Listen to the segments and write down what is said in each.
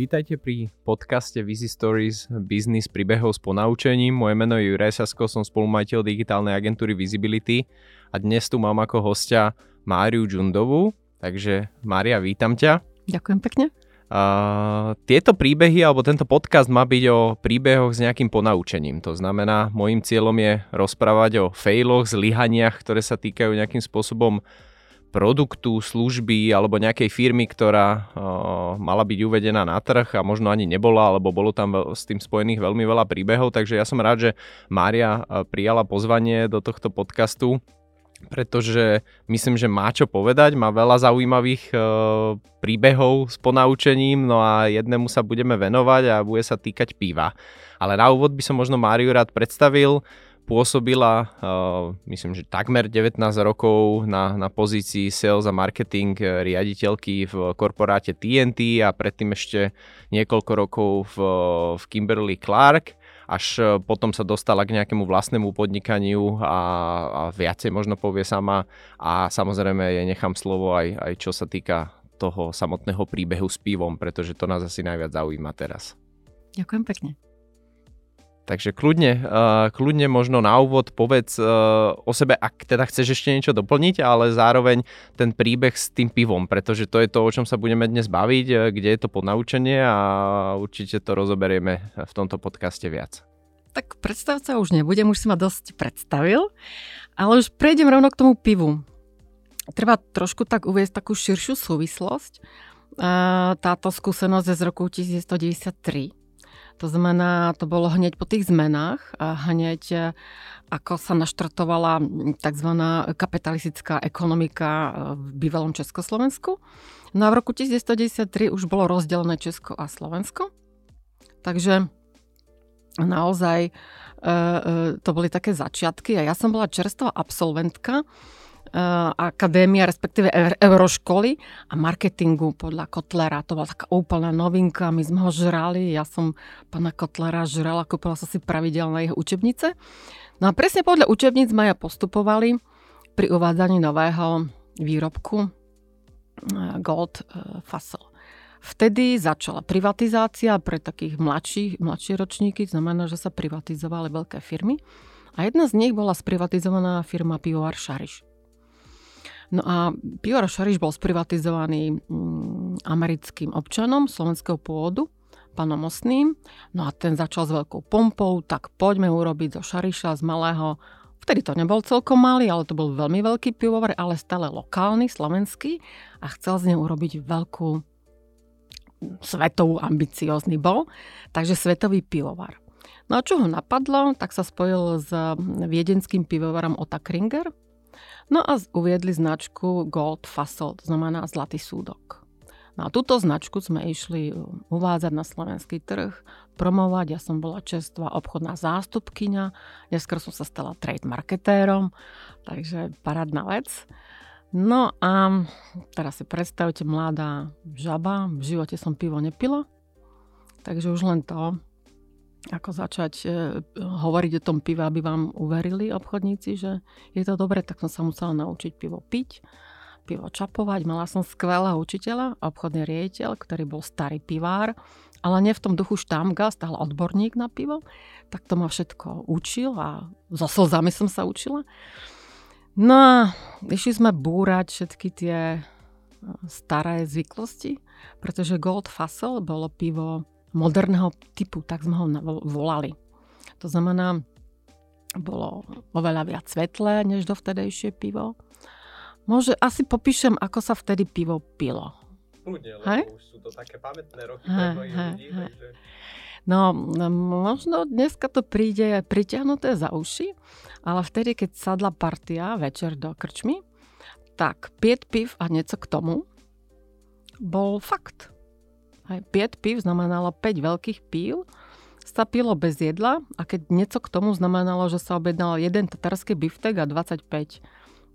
Vítajte pri podcaste Visi Stories Business príbehov s ponaučením. Moje meno je Juraj Sasko, som spolumajiteľ digitálnej agentúry Visibility a dnes tu mám ako hostia Máriu Džundovú. Takže Mária, vítam ťa. Ďakujem pekne. Uh, tieto príbehy alebo tento podcast má byť o príbehoch s nejakým ponaučením. To znamená, môjim cieľom je rozprávať o failoch, zlyhaniach, ktoré sa týkajú nejakým spôsobom produktu, služby alebo nejakej firmy, ktorá uh, mala byť uvedená na trh a možno ani nebola, alebo bolo tam s tým spojených veľmi veľa príbehov, takže ja som rád, že Mária prijala pozvanie do tohto podcastu, pretože myslím, že má čo povedať, má veľa zaujímavých uh, príbehov s ponaučením, no a jednému sa budeme venovať a bude sa týkať piva. Ale na úvod by som možno Máriu rád predstavil pôsobila, uh, myslím, že takmer 19 rokov na, na pozícii sales a marketing eh, riaditeľky v korporáte TNT a predtým ešte niekoľko rokov v, v Kimberly Clark až eh, potom sa dostala k nejakému vlastnému podnikaniu a, a viacej možno povie sama a samozrejme jej nechám slovo aj, aj čo sa týka toho samotného príbehu s pivom, pretože to nás asi najviac zaujíma teraz. Ďakujem pekne. Takže kľudne, uh, kľudne možno na úvod povedz uh, o sebe, ak teda chceš ešte niečo doplniť, ale zároveň ten príbeh s tým pivom, pretože to je to, o čom sa budeme dnes baviť, uh, kde je to ponaučenie a určite to rozoberieme v tomto podcaste viac. Tak predstavca už nebudem, už si ma dosť predstavil, ale už prejdem rovno k tomu pivu. Treba trošku tak uvieť takú širšiu súvislosť. Táto skúsenosť je z roku 1993 to znamená, to bolo hneď po tých zmenách a hneď e, ako sa naštartovala tzv. kapitalistická ekonomika e, v bývalom Československu. No a v roku 1993 už bolo rozdelené Česko a Slovensko. Takže naozaj e, to boli také začiatky a ja som bola čerstvá absolventka akadémia, respektíve euroškoly a marketingu podľa Kotlera. To bola taká úplná novinka, my sme ho žrali, ja som pána Kotlera žrala, kúpila som si pravidelné jeho učebnice. No a presne podľa učebníc sme ja postupovali pri uvádzaní nového výrobku eh, Gold eh, Fassel. Vtedy začala privatizácia pre takých mladších, mladšie ročníky, znamená, že sa privatizovali veľké firmy. A jedna z nich bola sprivatizovaná firma Pivovar Šariš. No a Pior Šariš bol sprivatizovaný mm, americkým občanom slovenského pôvodu, pánom Osným. No a ten začal s veľkou pompou, tak poďme urobiť zo Šariša, z malého Vtedy to nebol celkom malý, ale to bol veľmi veľký pivovar, ale stále lokálny, slovenský a chcel z neho urobiť veľkú svetovú, ambiciózny bol, takže svetový pivovar. No a čo ho napadlo, tak sa spojil s viedenským pivovarom Ota Kringer, No a uviedli značku Gold Fassel, to znamená zlatý súdok. No a túto značku sme išli uh, uvádzať na slovenský trh, promovať. Ja som bola čerstvá obchodná zástupkyňa, neskôr som sa stala trade marketérom, takže parádna vec. No a teraz si predstavte, mladá žaba, v živote som pivo nepila, takže už len to ako začať e, hovoriť o tom pive, aby vám uverili obchodníci, že je to dobre, tak som sa musela naučiť pivo piť, pivo čapovať. Mala som skvelého učiteľa, obchodný riaditeľ, ktorý bol starý pivár, ale nie v tom duchu štámgast, ale odborník na pivo. Tak to ma všetko učil a so slzami som sa učila. No a išli sme búrať všetky tie e, staré zvyklosti, pretože Gold Fassel bolo pivo moderného typu, tak sme ho volali. To znamená, bolo oveľa viac svetlé než dovtedejšie pivo. Môže, asi popíšem, ako sa vtedy pivo pilo. Ľudia, lebo už sú to také pamätné roky hej, hej, ľudí, hej. Takže... No, možno dneska to príde pritiahnuté za uši, ale vtedy, keď sadla partia večer do krčmy, tak 5 piv a niečo k tomu bol fakt. Aj 5 pív znamenalo 5 veľkých pív, sa pilo bez jedla a keď niečo k tomu znamenalo, že sa objednal jeden tatarský biftek a 25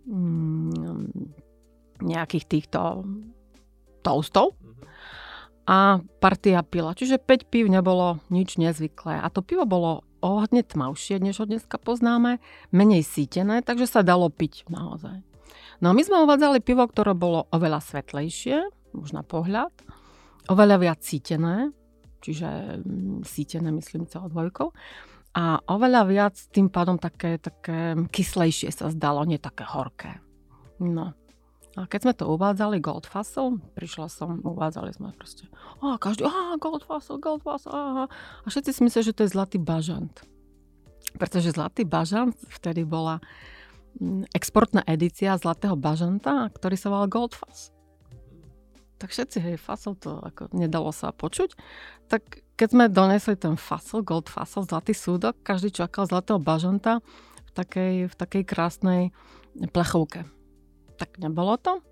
mm, nejakých týchto toastov. Mm-hmm. A partia pila. Čiže 5 pív nebolo nič nezvyklé. A to pivo bolo o hodne tmavšie, než ho dneska poznáme, menej sítené, takže sa dalo piť naozaj. No a my sme uvádzali pivo, ktoré bolo oveľa svetlejšie, už na pohľad, oveľa viac sítené, čiže mm, sítené myslím CO2, a oveľa viac tým pádom také, také kyslejšie sa zdalo, nie také horké. No. A keď sme to uvádzali Gold Fossil, prišla som, uvádzali sme proste, a každý, a Gold Fossil, Gold Fossil, aha. A všetci si myslia, že to je zlatý bažant. Pretože zlatý bažant vtedy bola mm, exportná edícia zlatého bažanta, ktorý sa volal Gold Fossil tak všetci, hej, fasol to ako nedalo sa počuť. Tak keď sme donesli ten fasol, gold fasol, zlatý súdok, každý čakal zlatého bažanta v takej, v takej krásnej plechovke. Tak nebolo to.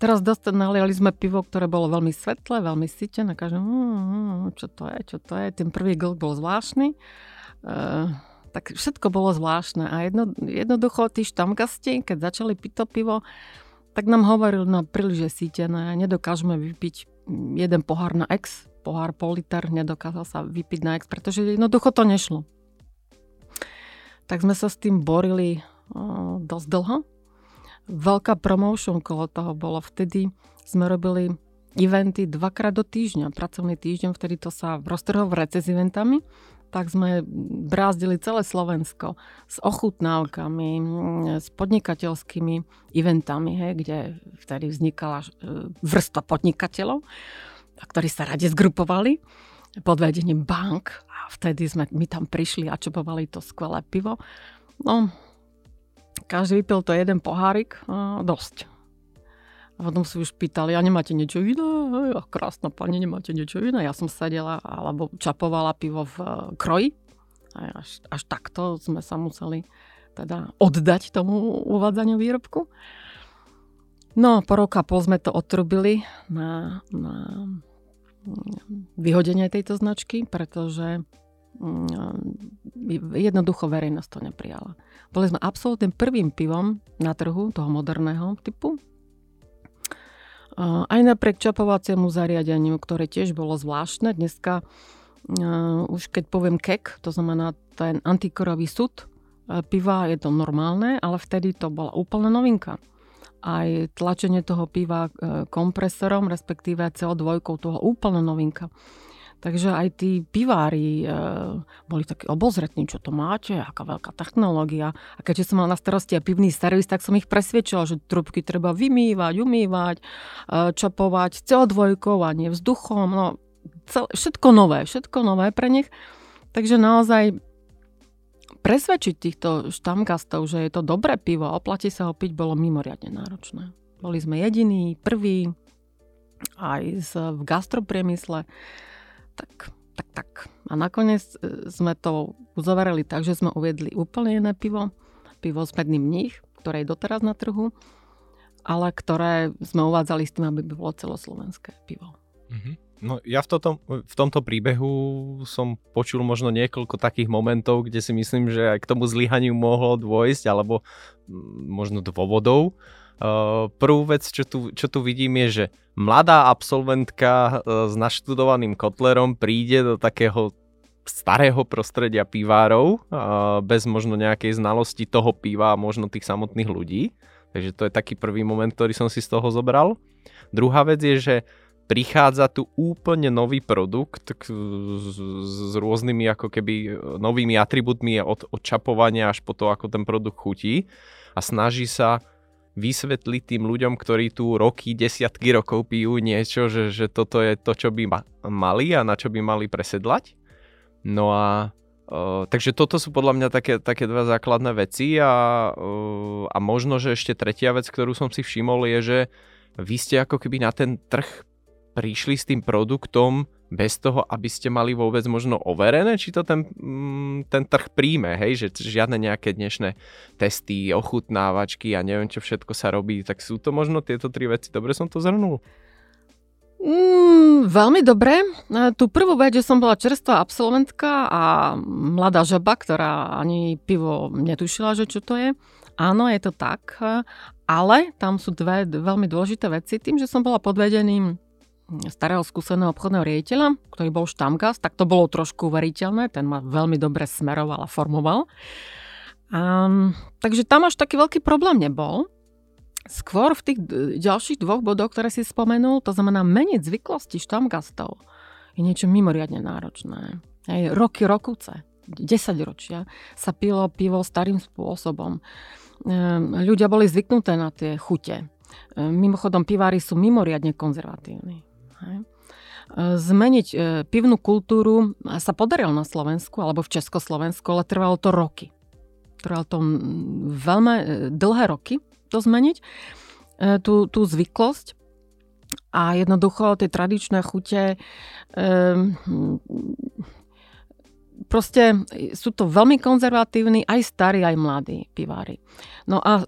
Teraz dosť naliali sme pivo, ktoré bolo veľmi svetlé, veľmi sytené. Každý, mm, čo to je, čo to je. Ten prvý gold bol zvláštny. Uh, tak všetko bolo zvláštne. A jedno, jednoducho tí štamgasti, keď začali piť to pivo, tak nám hovoril, no príliš je sítené, nedokážeme vypiť jeden pohár na ex, pohár pol liter, nedokázal sa vypiť na ex, pretože jednoducho to nešlo. Tak sme sa s tým borili o, dosť dlho. Veľká promotion kolo toho bolo vtedy, sme robili eventy dvakrát do týždňa, pracovný týždeň, vtedy to sa roztrhol v rece s eventami tak sme brázdili celé Slovensko s ochutnávkami, s podnikateľskými eventami, hej, kde vtedy vznikala e, vrstva podnikateľov, ktorí sa rade zgrupovali pod vedením bank a vtedy sme my tam prišli a čopovali to skvelé pivo. No, každý vypil to jeden pohárik, dosť. A potom si už pýtali, a nemáte niečo iné? A krásna pani, nemáte niečo iné? Ja som sedela alebo čapovala pivo v eh, kroji. A až, až takto sme sa museli teda oddať tomu uvádzaniu výrobku. No, po roka pol sme to otrubili na, na mm, vyhodenie tejto značky, pretože mm, jednoducho verejnosť to neprijala. Boli sme absolútnym prvým pivom na trhu toho moderného typu, aj napriek čapovaciemu zariadeniu, ktoré tiež bolo zvláštne. Dneska už keď poviem kek, to znamená ten antikorový súd piva, je to normálne, ale vtedy to bola úplná novinka. Aj tlačenie toho piva e, kompresorom, respektíve CO2, to úplná novinka. Takže aj tí pivári e, boli takí obozretní, čo to máte, aká veľká technológia. A keďže som mal na starosti aj pivný servis, tak som ich presvedčila, že trubky treba vymývať, umývať, e, čapovať CO2 a nie vzduchom. No, cel, všetko nové, všetko nové pre nich. Takže naozaj presvedčiť týchto štamgastov, že je to dobré pivo a oplatí sa ho piť, bolo mimoriadne náročné. Boli sme jediní, prví, aj v gastropriemysle tak, tak, tak. A nakoniec e, sme to uzavarali tak, že sme uviedli úplne iné pivo, pivo s medným mních, ktoré je doteraz na trhu, ale ktoré sme uvádzali s tým, aby by bolo celoslovenské pivo. Mm-hmm. No ja v, toto, v tomto príbehu som počul možno niekoľko takých momentov, kde si myslím, že aj k tomu zlyhaniu mohlo dôjsť, alebo možno dôvodov. Uh, prvú vec, čo tu, čo tu vidím je, že mladá absolventka uh, s naštudovaným kotlerom príde do takého starého prostredia pivárov, uh, bez možno nejakej znalosti toho piva a možno tých samotných ľudí. Takže to je taký prvý moment, ktorý som si z toho zobral. Druhá vec je, že prichádza tu úplne nový produkt s, s rôznymi ako keby novými atribútmi od, od čapovania až po to, ako ten produkt chutí a snaží sa vysvetliť tým ľuďom, ktorí tu roky, desiatky rokov pijú niečo, že, že toto je to, čo by ma, mali a na čo by mali presedlať. No a uh, takže toto sú podľa mňa také, také dva základné veci a, uh, a možno, že ešte tretia vec, ktorú som si všimol je, že vy ste ako keby na ten trh prišli s tým produktom bez toho, aby ste mali vôbec možno overené, či to ten, mm, ten trh príjme, hej, že žiadne nejaké dnešné testy, ochutnávačky a neviem, čo všetko sa robí, tak sú to možno tieto tri veci. Dobre som to zhrnul? Mm, veľmi dobre. E, tú prvú vec, že som bola čerstvá absolventka a mladá žaba, ktorá ani pivo netušila, že čo to je. Áno, je to tak, e, ale tam sú dve veľmi dôležité veci. Tým, že som bola podvedeným starého skúseného obchodného riaditeľa, ktorý bol štamgast, tak to bolo trošku uveriteľné, ten ma veľmi dobre smeroval a formoval. Um, takže tam až taký veľký problém nebol. skôr v tých ďalších dvoch bodoch, ktoré si spomenul, to znamená meniť zvyklosti štamgastov, je niečo mimoriadne náročné. Aj roky, rokuce, 10 ročia sa pilo pivo starým spôsobom. Ľudia boli zvyknuté na tie chute. Mimochodom, pivári sú mimoriadne konzervatívni. Ehm, zmeniť e, pivnú kultúru sa podarilo na Slovensku alebo v Československu, ale trvalo to roky. Trvalo to veľmi e, dlhé roky to zmeniť, tú, tú zvyklosť. A jednoducho tie tradičné chute proste sú to veľmi konzervatívni, aj starí, aj mladí pivári. No a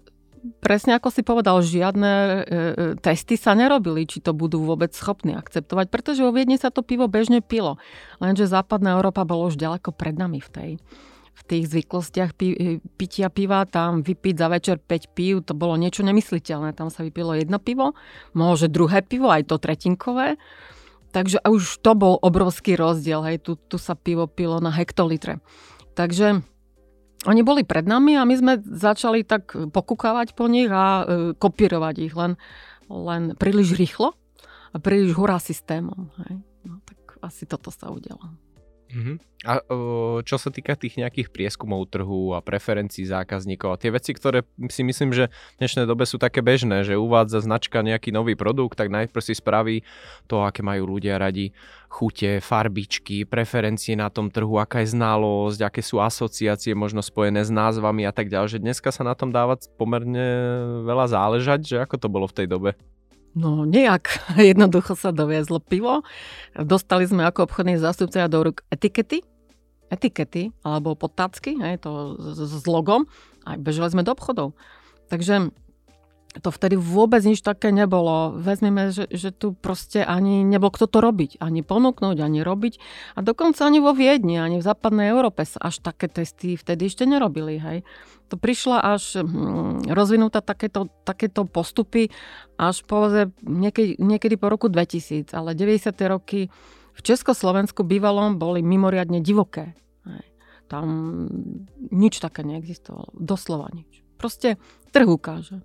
presne ako si povedal, žiadne e, e, testy sa nerobili, či to budú vôbec schopní akceptovať, pretože vo Viedni sa to pivo bežne pilo. Lenže západná Európa bolo už ďaleko pred nami v tej v tých zvyklostiach pi, e, pitia piva, tam vypiť za večer 5 pív, to bolo niečo nemysliteľné. Tam sa vypilo jedno pivo, môže druhé pivo, aj to tretinkové. Takže už to bol obrovský rozdiel, hej, tu, tu sa pivo pilo na hektolitre. Takže oni boli pred nami a my sme začali tak pokukávať po nich a e, kopírovať ich len, len príliš rýchlo a príliš hurá systémom. Hej. No, tak asi toto sa udialo. Uh-huh. A uh, čo sa týka tých nejakých prieskumov trhu a preferencií zákazníkov a tie veci, ktoré si myslím, že v dnešnej dobe sú také bežné, že uvádza značka nejaký nový produkt, tak najprv si spraví to, aké majú ľudia radi chute, farbičky, preferencie na tom trhu, aká je znalosť, aké sú asociácie možno spojené s názvami a tak ďalej. Že dneska sa na tom dávať pomerne veľa záležať, že ako to bolo v tej dobe? No nejak. Jednoducho sa doviezlo pivo. Dostali sme ako obchodní zástupcovia do rúk etikety, etikety alebo potácky, hej, to s, s logom a bežali sme do obchodov. Takže to vtedy vôbec nič také nebolo. Vezmeme, že, že tu proste ani nebol kto to robiť. Ani ponúknuť, ani robiť. A dokonca ani vo Viedni, ani v západnej Európe sa až také testy vtedy ešte nerobili. Hej. To prišla až hm, rozvinúta takéto, takéto postupy až povedzme niekedy, niekedy po roku 2000. Ale 90. roky v Československu bývalom boli mimoriadne divoké. Hej. Tam nič také neexistovalo. Doslova nič. Proste trh ukáže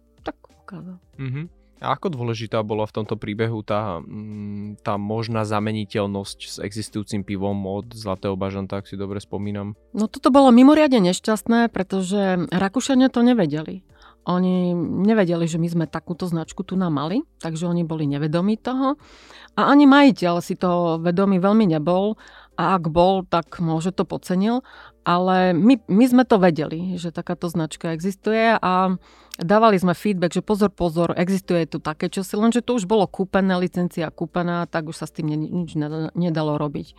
ukázal. Mm-hmm. A ako dôležitá bola v tomto príbehu tá, mm, tá možná zameniteľnosť s existujúcim pivom od Zlatého bažanta, ak si dobre spomínam? No toto bolo mimoriadne nešťastné, pretože Rakúšania to nevedeli. Oni nevedeli, že my sme takúto značku tu nám mali, takže oni boli nevedomí toho. A ani majiteľ si to vedomý veľmi nebol a ak bol, tak môže to podcenil. Ale my, my sme to vedeli, že takáto značka existuje a dávali sme feedback, že pozor, pozor, existuje tu také čosi, lenže to už bolo kúpené, licencia kúpená, tak už sa s tým nič nedalo robiť.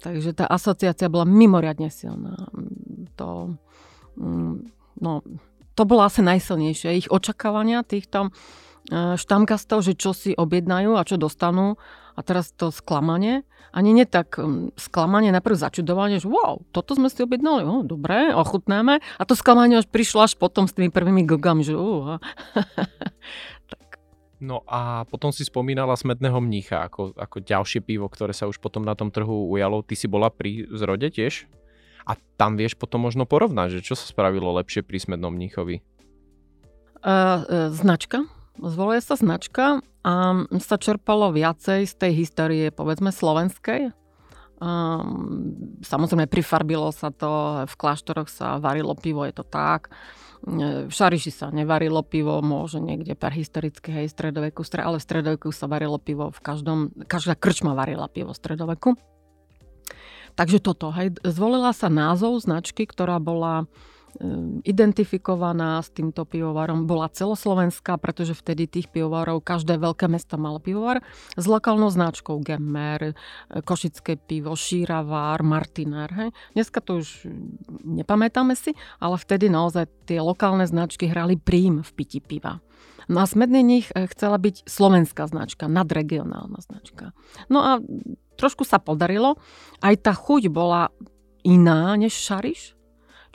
Takže tá asociácia bola mimoriadne silná. To, mm, no, to bolo asi najsilnejšie. Ich očakávania týchto e, štamgastov, že čo si objednajú a čo dostanú, a teraz to sklamanie, ani nie tak um, sklamanie, najprv začudovanie, že wow, toto sme si objednali, oh, dobre, ochutnáme. A to sklamanie už prišlo až potom s tými prvými glgami, že uh, tak. No a potom si spomínala Smedného mnícha ako, ako ďalšie pivo, ktoré sa už potom na tom trhu ujalo. Ty si bola pri zrode tiež? A tam vieš potom možno porovnať, že čo sa spravilo lepšie pri Smednom mníchovi? Uh, uh, značka zvoluje sa značka a sa čerpalo viacej z tej histórie, povedzme, slovenskej. Um, samozrejme, prifarbilo sa to, v kláštoroch sa varilo pivo, je to tak. V Šariši sa nevarilo pivo, môže niekde per historicky, hej, stredoveku, ale v stredoveku sa varilo pivo v každom, každá krčma varila pivo v stredoveku. Takže toto, hej, zvolila sa názov značky, ktorá bola Ehm, identifikovaná s týmto pivovarom bola celoslovenská, pretože vtedy tých pivovarov, každé veľké mesto malo pivovar s lokálnou značkou Gemmer, e, Košické pivo, Šíravár, Martinár. Hej. Dneska to už nepamätáme si, ale vtedy naozaj tie lokálne značky hrali prím v piti piva. No a Smedný nich e, chcela byť slovenská značka, nadregionálna značka. No a trošku sa podarilo. Aj tá chuť bola iná než Šariš,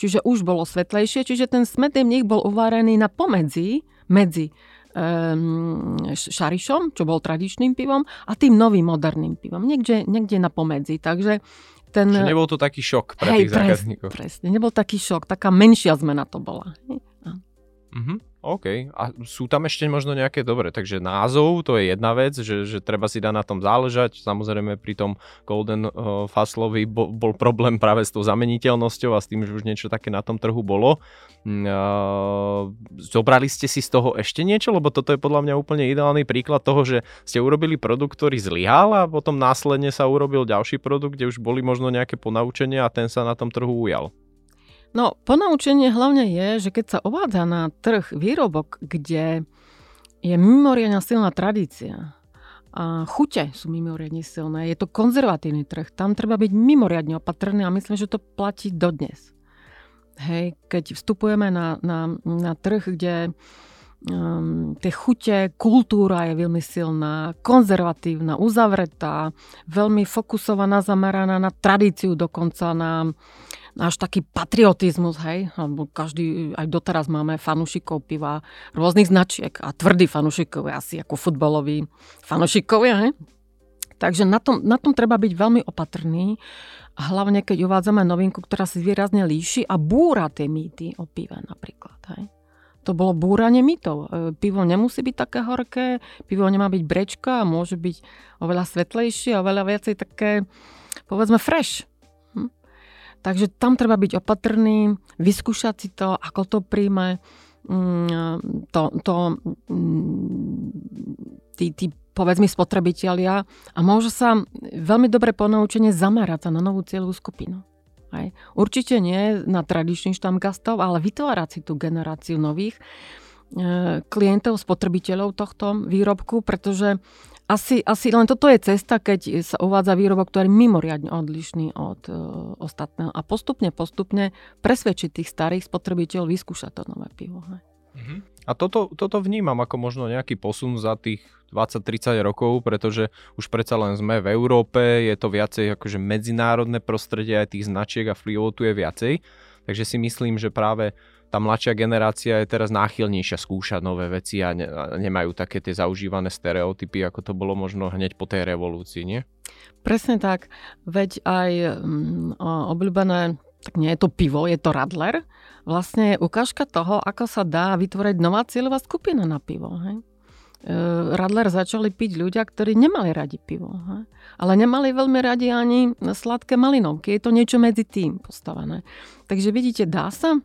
čiže už bolo svetlejšie, čiže ten smetný mních bol uvarený na pomedzi medzi um, šarišom, čo bol tradičným pivom, a tým novým moderným pivom. Niekde, niekde na pomedzi. Takže ten... Čiže nebol to taký šok pre hej, tých zákazníkov. Presne, nebol taký šok, taká menšia zmena to bola. Mhm. OK. A sú tam ešte možno nejaké, dobre, takže názov, to je jedna vec, že, že treba si dať na tom záležať. Samozrejme pri tom Golden uh, Fastlovi bol, bol problém práve s tou zameniteľnosťou a s tým, že už niečo také na tom trhu bolo. Uh, zobrali ste si z toho ešte niečo? Lebo toto je podľa mňa úplne ideálny príklad toho, že ste urobili produkt, ktorý zlyhal a potom následne sa urobil ďalší produkt, kde už boli možno nejaké ponaučenia a ten sa na tom trhu ujal. No, ponaučenie hlavne je, že keď sa uvádza na trh výrobok, kde je mimoriadne silná tradícia a chute sú mimoriadne silné, je to konzervatívny trh, tam treba byť mimoriadne opatrný a myslím, že to platí dodnes. Hej, keď vstupujeme na, na, na trh, kde um, tie chute, kultúra je veľmi silná, konzervatívna, uzavretá, veľmi fokusovaná, zameraná na tradíciu, dokonca na náš taký patriotizmus, hej, alebo každý, aj doteraz máme fanušikov piva rôznych značiek a tvrdí fanušikovia asi ako futbaloví fanušikovia, hej. Takže na tom, na tom treba byť veľmi opatrný, hlavne keď uvádzame novinku, ktorá si výrazne líši a búra tie mýty o pive napríklad, hej. To bolo búranie mýtov. E, pivo nemusí byť také horké, pivo nemá byť brečka, môže byť oveľa svetlejšie, oveľa viacej také, povedzme, fresh. Takže tam treba byť opatrný, vyskúšať si to, ako to príjme mm, to, to mm, tí, tí povedzme spotrebitelia a môže sa veľmi dobre ponaučenie zamerať sa na novú cieľovú skupinu. Aj. Určite nie na tradičných štamgastov, ale vytvárať si tú generáciu nových klientov, spotrebiteľov tohto výrobku, pretože asi, asi len toto je cesta, keď sa uvádza výrobok, ktorý je mimoriadne odlišný od uh, ostatného. A postupne, postupne presvedčiť tých starých spotrebiteľov vyskúšať to nové pivo. Mm-hmm. A toto, toto vnímam ako možno nejaký posun za tých 20-30 rokov, pretože už predsa len sme v Európe, je to viacej akože medzinárodné prostredie, aj tých značiek a tu je viacej. Takže si myslím, že práve tá mladšia generácia je teraz náchylnejšia skúšať nové veci a, ne, a nemajú také tie zaužívané stereotypy, ako to bolo možno hneď po tej revolúcii, nie? Presne tak. Veď aj mm, obľúbené, tak nie je to pivo, je to radler. Vlastne je ukážka toho, ako sa dá vytvoriť nová cieľová skupina na pivo. Hej? E, radler začali piť ľudia, ktorí nemali radi pivo. Hej? Ale nemali veľmi radi ani sladké malinovky. Je to niečo medzi tým postavené. Takže vidíte, dá sa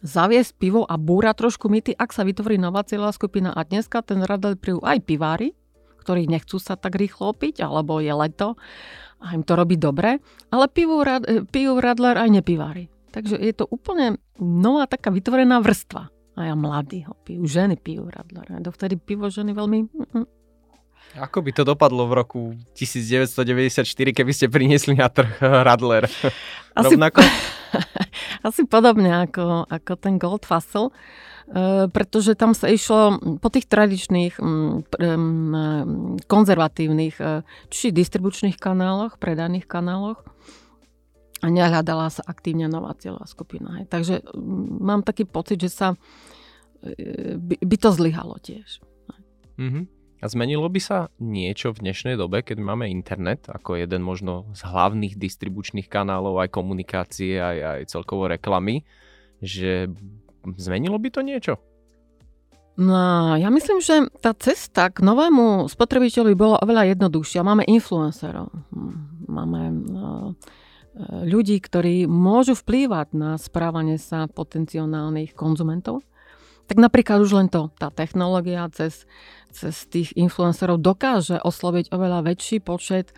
zaviesť pivo a búra trošku myty, ak sa vytvorí nová cieľová skupina. A dneska ten radel prijú aj pivári, ktorí nechcú sa tak rýchlo opiť, alebo je leto a im to robí dobre, ale pijú, pijú radler aj nepivári. Takže je to úplne nová taká vytvorená vrstva. A ja mladí ho pijú, ženy pijú radler. A dovtedy pivo ženy veľmi... Ako by to dopadlo v roku 1994, keby ste priniesli na trh Radler? Asi, Rovnako? asi podobne ako, ako ten Gold Fossil, e, pretože tam sa išlo po tých tradičných konzervatívnych e, či distribučných kanáloch, predaných kanáloch a nehľadala sa aktívne nová cieľová skupina. Takže mám taký pocit, že sa e, by, by to zlyhalo tiež. Mm-hmm. A zmenilo by sa niečo v dnešnej dobe, keď máme internet ako jeden možno z hlavných distribučných kanálov aj komunikácie, aj, aj celkovo reklamy, že zmenilo by to niečo? No, ja myslím, že tá cesta k novému spotrebiteľovi bola oveľa jednoduchšia. Máme influencerov, máme no, ľudí, ktorí môžu vplývať na správanie sa potenciálnych konzumentov. Tak napríklad už len to, tá technológia cez, cez tých influencerov dokáže osloviť oveľa väčší počet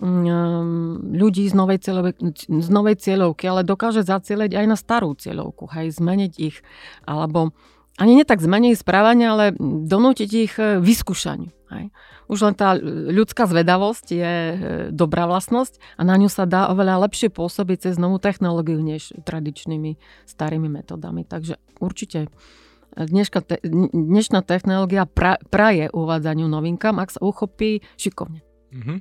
um, ľudí z novej, cieľovej, z novej cieľovky, ale dokáže zacieliť aj na starú cieľovku, hej, zmeniť ich, alebo ani netak zmeniť správanie, ale donútiť ich e, vyskúšaniu. Hej. Už len tá ľudská zvedavosť je e, dobrá vlastnosť a na ňu sa dá oveľa lepšie pôsobiť cez novú technológiu než tradičnými starými metodami. Takže určite Dneška te, dnešná technológia pra, praje uvádzaniu novinkám, ak sa uchopí šikovne. Mm-hmm.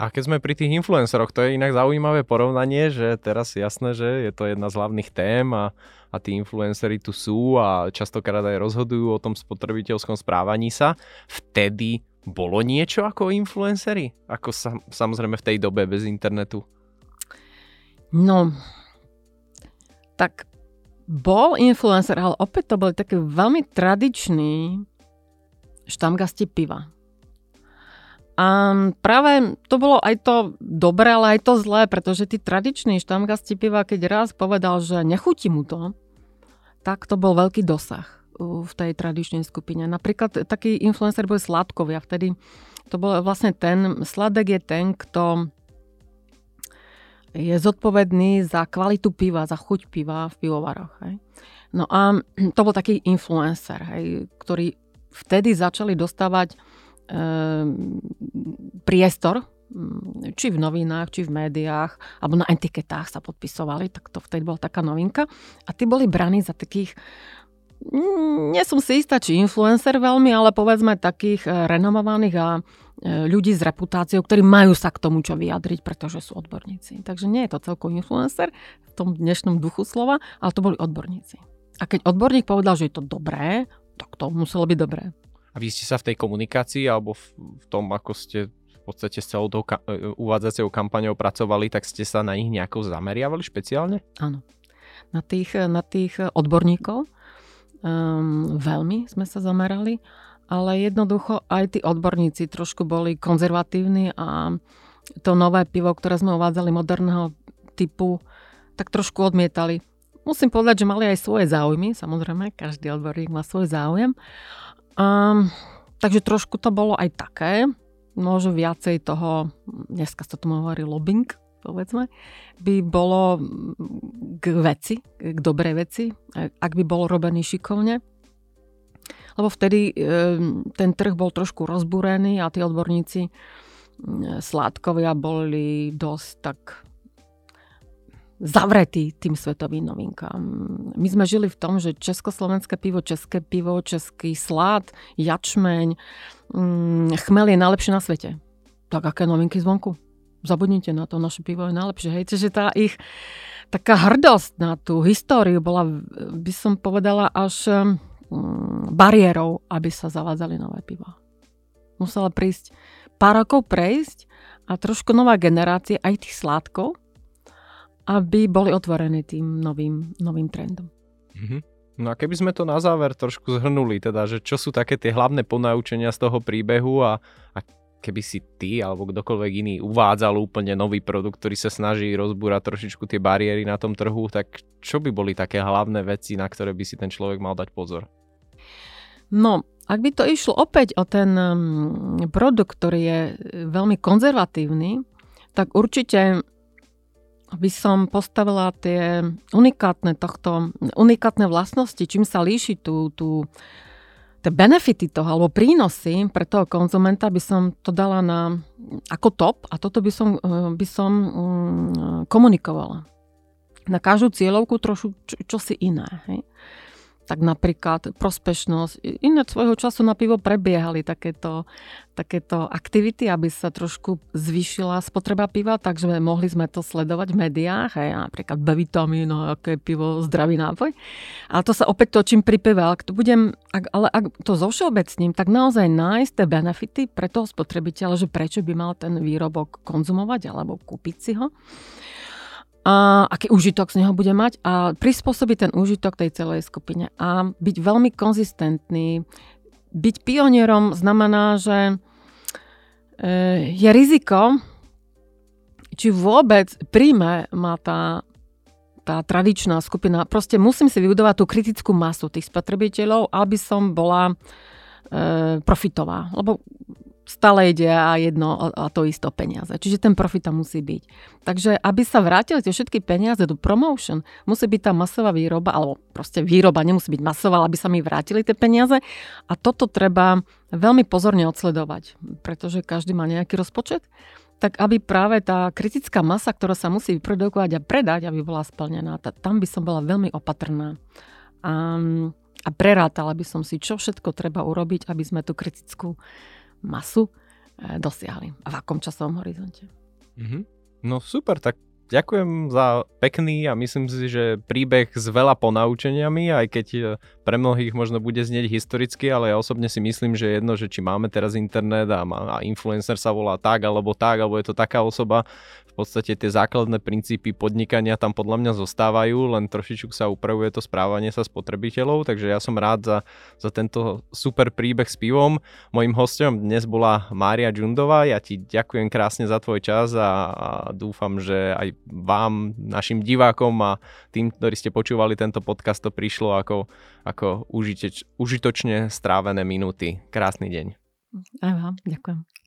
A keď sme pri tých influenceroch, to je inak zaujímavé porovnanie, že teraz jasné, že je to jedna z hlavných tém a, a tí influencery tu sú a častokrát aj rozhodujú o tom spotrebiteľskom správaní sa. Vtedy bolo niečo ako influencery? Ako sa, samozrejme v tej dobe bez internetu? No, tak bol influencer, ale opäť to boli také veľmi tradiční štamgasti piva. A práve to bolo aj to dobré, ale aj to zlé, pretože tí tradiční štamgasti piva, keď raz povedal, že nechutí mu to, tak to bol veľký dosah v tej tradičnej skupine. Napríklad taký influencer bol Sladkovia. Vtedy to bol vlastne ten, Sladek je ten, kto je zodpovedný za kvalitu piva, za chuť piva v pivovaroch. Hej. No a to bol taký influencer, hej, ktorý vtedy začali dostávať e, priestor, mm, či v novinách, či v médiách, alebo na etiketách sa podpisovali, tak to vtedy bola taká novinka. A tí boli braní za takých nie som si istá, či influencer veľmi, ale povedzme takých e, renomovaných a E, ľudí s reputáciou, ktorí majú sa k tomu čo vyjadriť, pretože sú odborníci. Takže nie je to celkom influencer v tom dnešnom duchu slova, ale to boli odborníci. A keď odborník povedal, že je to dobré, tak to muselo byť dobré. A vy ste sa v tej komunikácii alebo v tom, ako ste v podstate s celou tou ka- e, uvádzacou kampaňou pracovali, tak ste sa na nich nejako zameriavali špeciálne? Áno. Na tých, na tých odborníkov um, veľmi sme sa zamerali ale jednoducho aj tí odborníci trošku boli konzervatívni a to nové pivo, ktoré sme uvádzali moderného typu, tak trošku odmietali. Musím povedať, že mali aj svoje záujmy, samozrejme, každý odborník má svoj záujem. Um, takže trošku to bolo aj také, možno viacej toho, dneska sa tomu hovorí lobbying, povedzme, by bolo k veci, k dobrej veci, ak by bolo robený šikovne lebo vtedy ten trh bol trošku rozbúrený a tí odborníci sládkovia boli dosť tak zavretí tým svetovým novinkám. My sme žili v tom, že československé pivo, české pivo, český slád, jačmeň, chmel je najlepšie na svete. Tak aké novinky zvonku? Zabudnite na to, naše pivo je najlepšie. Hej, čiže tá ich taká hrdosť na tú históriu bola, by som povedala, až Mm, bariérou, aby sa zavádzali nové piva. Musela prísť pár rokov prejsť a trošku nová generácia aj tých sládkov, aby boli otvorení tým novým, novým trendom. Mm-hmm. No a keby sme to na záver trošku zhrnuli, teda, že čo sú také tie hlavné ponaučenia z toho príbehu a, a keby si ty alebo kdokoľvek iný uvádzal úplne nový produkt, ktorý sa snaží rozbúrať trošičku tie bariéry na tom trhu, tak čo by boli také hlavné veci, na ktoré by si ten človek mal dať pozor? No, ak by to išlo opäť o ten mm, produkt, ktorý je e, veľmi konzervatívny, tak určite by som postavila tie unikátne tohto, unikátne vlastnosti, čím sa líši tú, tú, tie benefity toho, alebo prínosy pre toho konzumenta by som to dala na, ako top a toto by som, e, by som um, komunikovala. Na každú cieľovku trošku čo, čosi iné. Hej tak napríklad prospešnosť. Ináč svojho času na pivo prebiehali takéto, takéto aktivity, aby sa trošku zvýšila spotreba piva, takže mohli sme to sledovať v médiách, aj napríklad B-vitamín, no, aké pivo, zdravý nápoj. Ale to sa opäť točím pri pive, ak to budem, ak, ale ak to zovšeobecním, tak naozaj nájsť tie benefity pre toho spotrebiteľa, že prečo by mal ten výrobok konzumovať alebo kúpiť si ho a aký užitok z neho bude mať a prispôsobiť ten užitok tej celej skupine a byť veľmi konzistentný. Byť pionierom znamená, že e, je riziko, či vôbec príjme má tá, tá tradičná skupina. Proste musím si vybudovať tú kritickú masu tých spotrebiteľov, aby som bola e, profitová. Lebo stále ide a jedno a to isto peniaze. Čiže ten profit tam musí byť. Takže aby sa vrátili tie všetky peniaze do promotion, musí byť tá masová výroba, alebo proste výroba nemusí byť masová, aby sa mi vrátili tie peniaze. A toto treba veľmi pozorne odsledovať, pretože každý má nejaký rozpočet tak aby práve tá kritická masa, ktorá sa musí vyprodukovať a predať, aby bola splnená, tam by som bola veľmi opatrná. A, a prerátala by som si, čo všetko treba urobiť, aby sme tú kritickú masu e, dosiahli a v akom časovom horizonte. Mm-hmm. No super, tak ďakujem za pekný a myslím si, že príbeh s veľa ponaučeniami, aj keď e, pre mnohých možno bude znieť historicky, ale ja osobne si myslím, že jedno, že či máme teraz internet a, má, a influencer sa volá tak alebo tak, alebo je to taká osoba, podstate tie základné princípy podnikania tam podľa mňa zostávajú, len trošičku sa upravuje to správanie sa spotrebiteľov, takže ja som rád za, za tento super príbeh s pivom. Mojím hostom dnes bola Mária Džundová, ja ti ďakujem krásne za tvoj čas a, a dúfam, že aj vám, našim divákom a tým, ktorí ste počúvali tento podcast, to prišlo ako, ako užiteč, užitočne strávené minúty. Krásny deň. Aj vám, ďakujem.